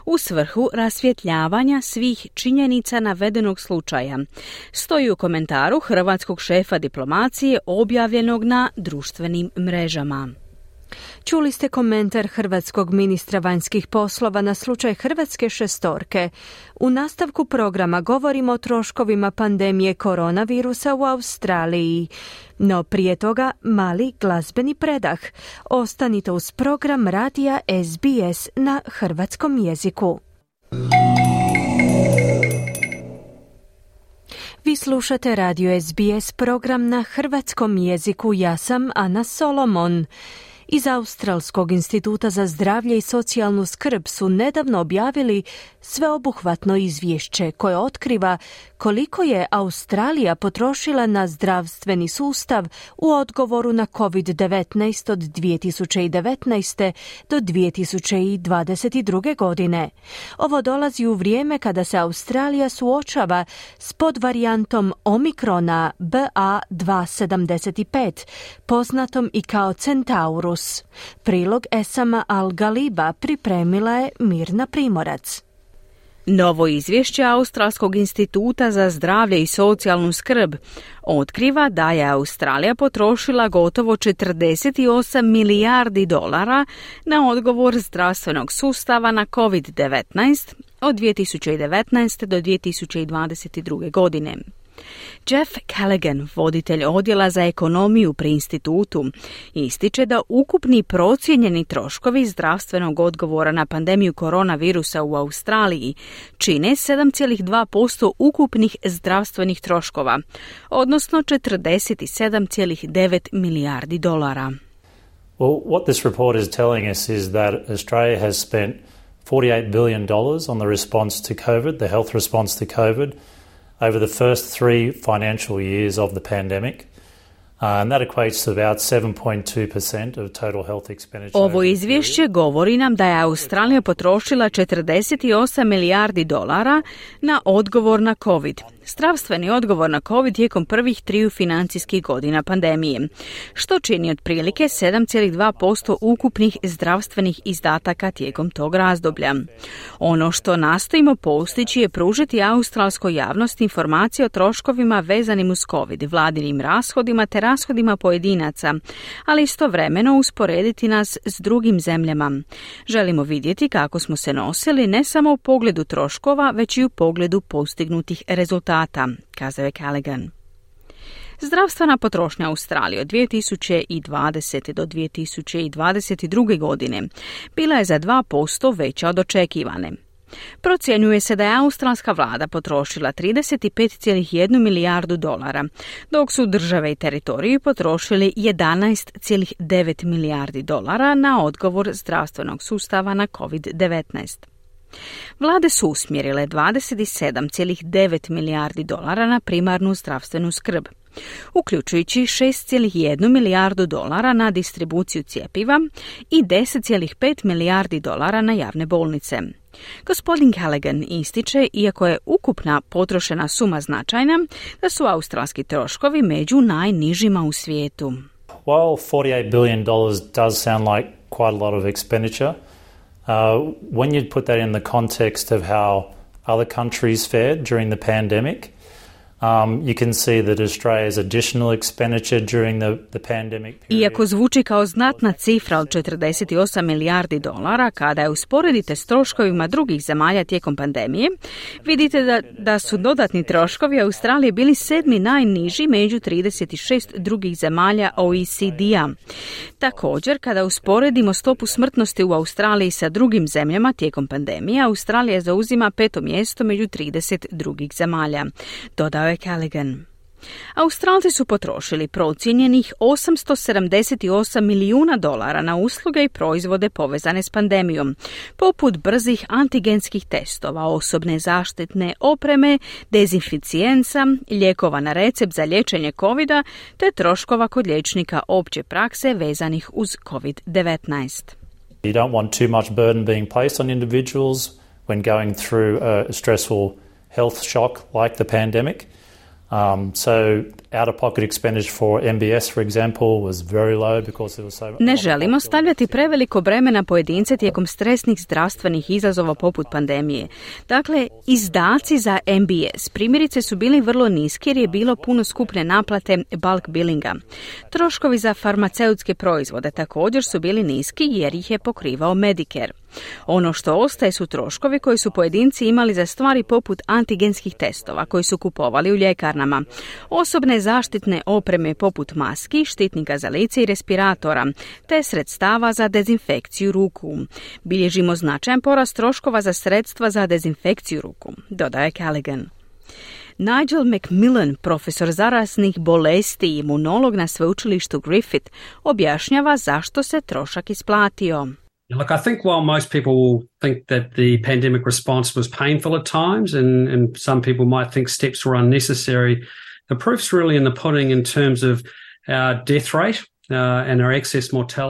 u svrhu rasvjetljavanja svih činjenica navedenog slučaja. Stoji u komentaru hrvatskog šefa diplomacije objavljenog na društvenim mrežama. Čuli ste komentar hrvatskog ministra vanjskih poslova na slučaj Hrvatske šestorke. U nastavku programa govorimo o troškovima pandemije koronavirusa u Australiji. No prije toga mali glazbeni predah. Ostanite uz program radija SBS na hrvatskom jeziku. Vi slušate radio SBS program na hrvatskom jeziku. Ja sam Ana Solomon. Iz Australskog instituta za zdravlje i socijalnu skrb su nedavno objavili sveobuhvatno izvješće koje otkriva koliko je Australija potrošila na zdravstveni sustav u odgovoru na COVID-19 od 2019. do 2022. godine. Ovo dolazi u vrijeme kada se Australija suočava s podvarijantom Omikrona BA275, poznatom i kao Centaurus. Prilog Esama Al-Galiba pripremila je Mirna Primorac. Novo izvješće Australskog instituta za zdravlje i socijalnu skrb otkriva da je Australija potrošila gotovo 48 milijardi dolara na odgovor zdravstvenog sustava na COVID-19 od 2019. do 2022. godine. Jeff Callaghan, voditelj odjela za ekonomiju pri institutu, ističe da ukupni procijenjeni troškovi zdravstvenog odgovora na pandemiju koronavirusa u Australiji čine 7,2% ukupnih zdravstvenih troškova, odnosno 47,9 milijardi dolara. Well, what this report is telling us is that Australia has spent $48 billion on the response to COVID, the health response to COVID, over the first three financial years of the pandemic. Uh, Ovo izvješće govori nam da je Australija potrošila 48 milijardi dolara na odgovor na COVID zdravstveni odgovor na COVID tijekom prvih triju financijskih godina pandemije, što čini otprilike 7,2% ukupnih zdravstvenih izdataka tijekom tog razdoblja. Ono što nastojimo postići je pružiti australskoj javnosti informacije o troškovima vezanim uz COVID, vladinim rashodima te rashodima pojedinaca, ali istovremeno usporediti nas s drugim zemljama. Želimo vidjeti kako smo se nosili ne samo u pogledu troškova, već i u pogledu postignutih rezultata kazao je Callaghan. Zdravstvena potrošnja Australije od 2020. do 2022. godine bila je za 2% veća od očekivane. Procjenjuje se da je australska vlada potrošila 35,1 milijardu dolara, dok su države i teritoriji potrošili 11,9 milijardi dolara na odgovor zdravstvenog sustava na COVID-19. Vlade su usmjerile 27,9 milijardi dolara na primarnu zdravstvenu skrb, uključujući 6,1 milijardu dolara na distribuciju cjepiva i 10,5 milijardi dolara na javne bolnice. Gospodin Callaghan ističe, iako je ukupna potrošena suma značajna, da su australski troškovi među najnižima u svijetu. While $48 billion does sound like quite a lot of expenditure, Uh, when you put that in the context of how other countries fared during the pandemic, Iako zvuči kao znatna cifra od 48 milijardi dolara, kada je usporedite s troškovima drugih zemalja tijekom pandemije, vidite da, da su dodatni troškovi Australije bili sedmi najniži među 36 drugih zemalja OECD-a. Također, kada usporedimo stopu smrtnosti u Australiji sa drugim zemljama tijekom pandemije, Australija zauzima peto mjesto među 30 drugih zemalja. Dodao je Callaghan. Australci su potrošili procijenjenih 878 milijuna dolara na usluge i proizvode povezane s pandemijom, poput brzih antigenskih testova, osobne zaštitne opreme, dezinficijenca, lijekova na recept za liječenje covid te troškova kod liječnika opće prakse vezanih uz COVID-19. You don't want too much burden being placed on individuals when going through a stressful health shock like the pandemic. Um, so ne želimo stavljati preveliko breme na pojedince tijekom stresnih zdravstvenih izazova poput pandemije. Dakle, izdaci za MBS primjerice su bili vrlo niski jer je bilo puno skupne naplate bulk billinga. Troškovi za farmaceutske proizvode također su bili niski jer ih je pokrivao Medicare. Ono što ostaje su troškovi koji su pojedinci imali za stvari poput antigenskih testova koji su kupovali u ljekarnama, osobne zaštitne opreme poput maski, štitnika za lice i respiratora, te sredstava za dezinfekciju ruku. Bilježimo značajan porast troškova za sredstva za dezinfekciju ruku, dodaje Callaghan. Nigel McMillan, profesor zarasnih bolesti i imunolog na sveučilištu Griffith, objašnjava zašto se trošak isplatio. Look, I think while most people will think that the pandemic response was painful at times, and, and some people might think steps were unnecessary, the proof's really in the pudding in terms of our death rate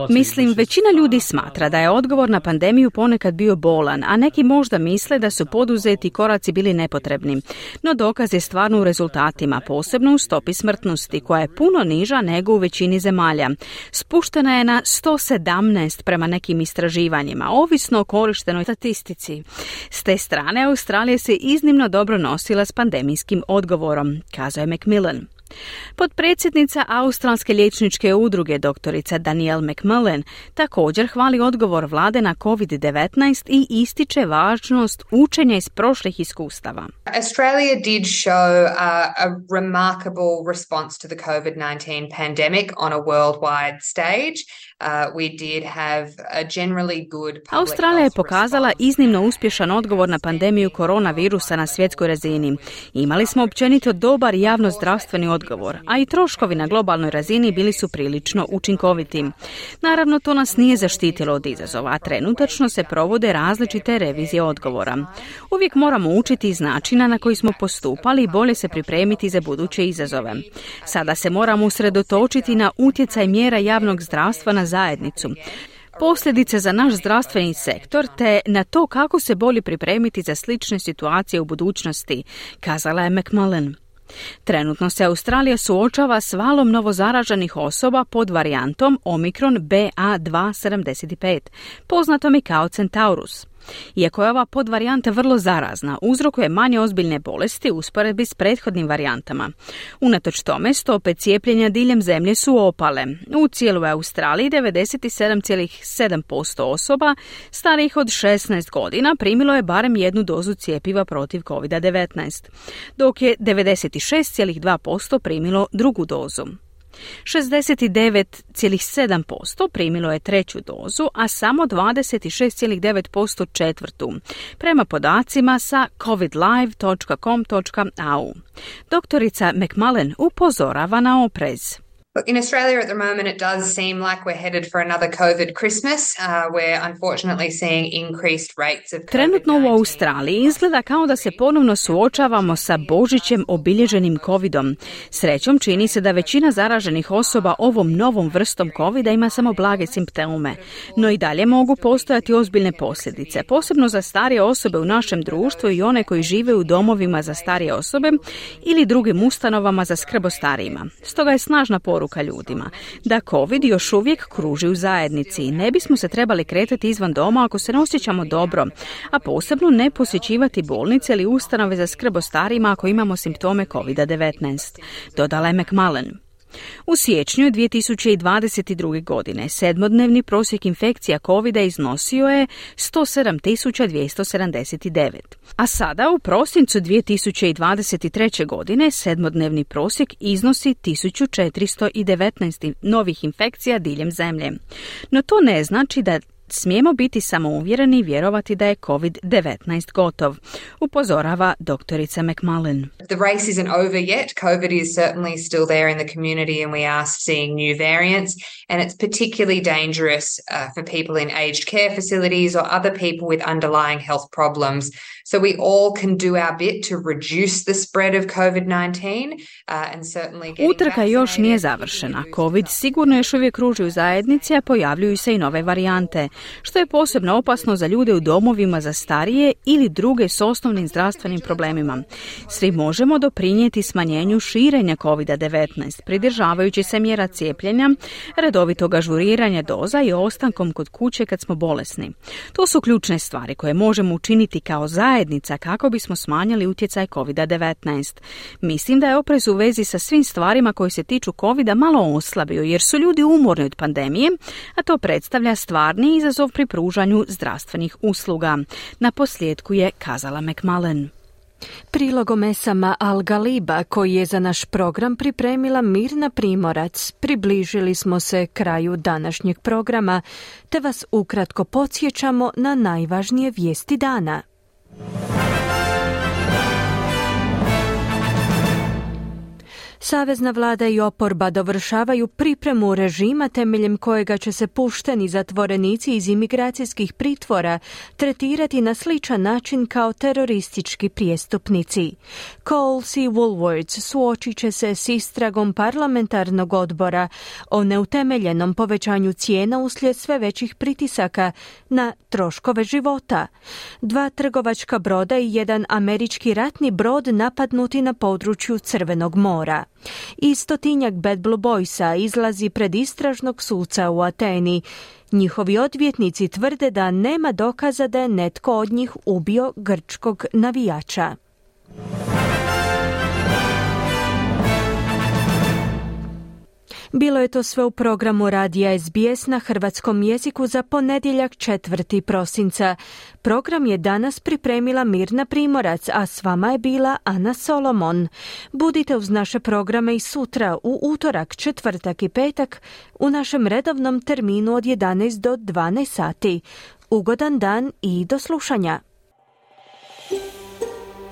Mislim, većina ljudi smatra da je odgovor na pandemiju ponekad bio bolan, a neki možda misle da su poduzeti koraci bili nepotrebni. No dokaz je stvarno u rezultatima, posebno u stopi smrtnosti, koja je puno niža nego u većini zemalja. Spuštena je na 117 prema nekim istraživanjima, ovisno o korištenoj statistici. S te strane, Australija se iznimno dobro nosila s pandemijskim odgovorom, kazao je Macmillan. Podpredsjednica Australske liječničke udruge doktorica Danielle McMullen također hvali odgovor vlade na COVID-19 i ističe važnost učenja iz prošlih iskustava. Australia did show a, a remarkable response to the COVID-19 pandemic on a worldwide stage. Uh, Australija je pokazala iznimno uspješan odgovor na pandemiju koronavirusa na svjetskoj razini. Imali smo općenito dobar javnozdravstveni odgovor, a i troškovi na globalnoj razini bili su prilično učinkoviti. Naravno, to nas nije zaštitilo od izazova, a trenutačno se provode različite revizije odgovora. Uvijek moramo učiti iz načina na koji smo postupali i bolje se pripremiti za buduće izazove. Sada se moramo usredotočiti na utjecaj mjera javnog zdravstva na zajednicu posljedice za naš zdravstveni sektor te na to kako se bolje pripremiti za slične situacije u budućnosti, kazala je McMullen. Trenutno se Australija suočava s valom novozaraženih osoba pod varijantom Omikron BA275, poznatom i kao Centaurus. Iako je ova podvarijanta vrlo zarazna, uzrokuje manje ozbiljne bolesti usporedbi s prethodnim varijantama. Unatoč tome, stope cijepljenja diljem zemlje su opale. U cijeloj Australiji 97,7% osoba starijih od 16 godina primilo je barem jednu dozu cijepiva protiv COVID-19, dok je 96,2% primilo drugu dozu. 69,7% primilo je treću dozu, a samo 26,9% četvrtu, prema podacima sa covidlive.com.au. Doktorica McMullen upozorava na oprez. Look, in Australia at the moment, it does seem like we're headed for another COVID Christmas. Uh, we're unfortunately seeing increased rates of Trenutno u Australiji izgleda kao da se ponovno suočavamo sa Božićem obilježenim covidom. Srećom čini se da većina zaraženih osoba ovom novom vrstom covida ima samo blage simptome, no i dalje mogu postojati ozbiljne posljedice, posebno za starije osobe u našem društvu i one koji žive u domovima za starije osobe ili drugim ustanovama za skrb o starijima. Stoga je snažna poruka poruka ljudima da COVID još uvijek kruži u zajednici i ne bismo se trebali kretati izvan doma ako se ne osjećamo dobro, a posebno ne posjećivati bolnice ili ustanove za skrb o starima ako imamo simptome COVID-19, dodala je McMullen. U siječnju 2022. godine sedmodnevni prosjek infekcija COVID iznosio je 107.279, a sada u prosincu 2023. godine sedmodnevni prosjek iznosi 1419 novih infekcija diljem zemlje. No to ne znači da smijemo biti samouvjereni i vjerovati da je COVID-19 gotov, upozorava doktorica McMullen. The race isn't over yet. COVID is certainly still there in the community and we are seeing new variants and it's particularly dangerous uh, for people in aged care facilities or other people with underlying health problems. So we all can do our bit to reduce the spread of COVID-19 uh, and certainly Utrka još nije završena. COVID sigurno još uvijek kruži u zajednici, a pojavljuju se i nove varijante, što je posebno opasno za ljude u domovima za starije ili druge s osnovnim zdravstvenim problemima. Svi možemo doprinijeti smanjenju širenja COVID-19, pridržavajući se mjera cijepljenja, redovitog ažuriranja doza i ostankom kod kuće kad smo bolesni. To su ključne stvari koje možemo učiniti kao zajednica zajednica kako bismo smanjili utjecaj COVID-19. Mislim da je oprez u vezi sa svim stvarima koji se tiču COVID-a malo oslabio jer su ljudi umorni od pandemije, a to predstavlja stvarni izazov pri pružanju zdravstvenih usluga. Na posljedku je kazala McMullen. Prilogom Esama Al-Galiba koji je za naš program pripremila Mirna Primorac, približili smo se kraju današnjeg programa, te vas ukratko podsjećamo na najvažnije vijesti dana. Savezna vlada i oporba dovršavaju pripremu režima temeljem kojega će se pušteni zatvorenici iz imigracijskih pritvora tretirati na sličan način kao teroristički prijestupnici. Coles i Woolworths suočit će se s istragom parlamentarnog odbora o neutemeljenom povećanju cijena uslijed sve većih pritisaka na troškove života. Dva trgovačka broda i jedan američki ratni brod napadnuti na području Crvenog mora. I stotinjak Bad Blue Boysa izlazi pred istražnog suca u Ateni. Njihovi odvjetnici tvrde da nema dokaza da je netko od njih ubio grčkog navijača. Bilo je to sve u programu Radija SBS na hrvatskom jeziku za ponedjeljak 4. prosinca. Program je danas pripremila Mirna Primorac, a s vama je bila Ana Solomon. Budite uz naše programe i sutra u utorak, četvrtak i petak u našem redovnom terminu od 11 do 12 sati. Ugodan dan i do slušanja.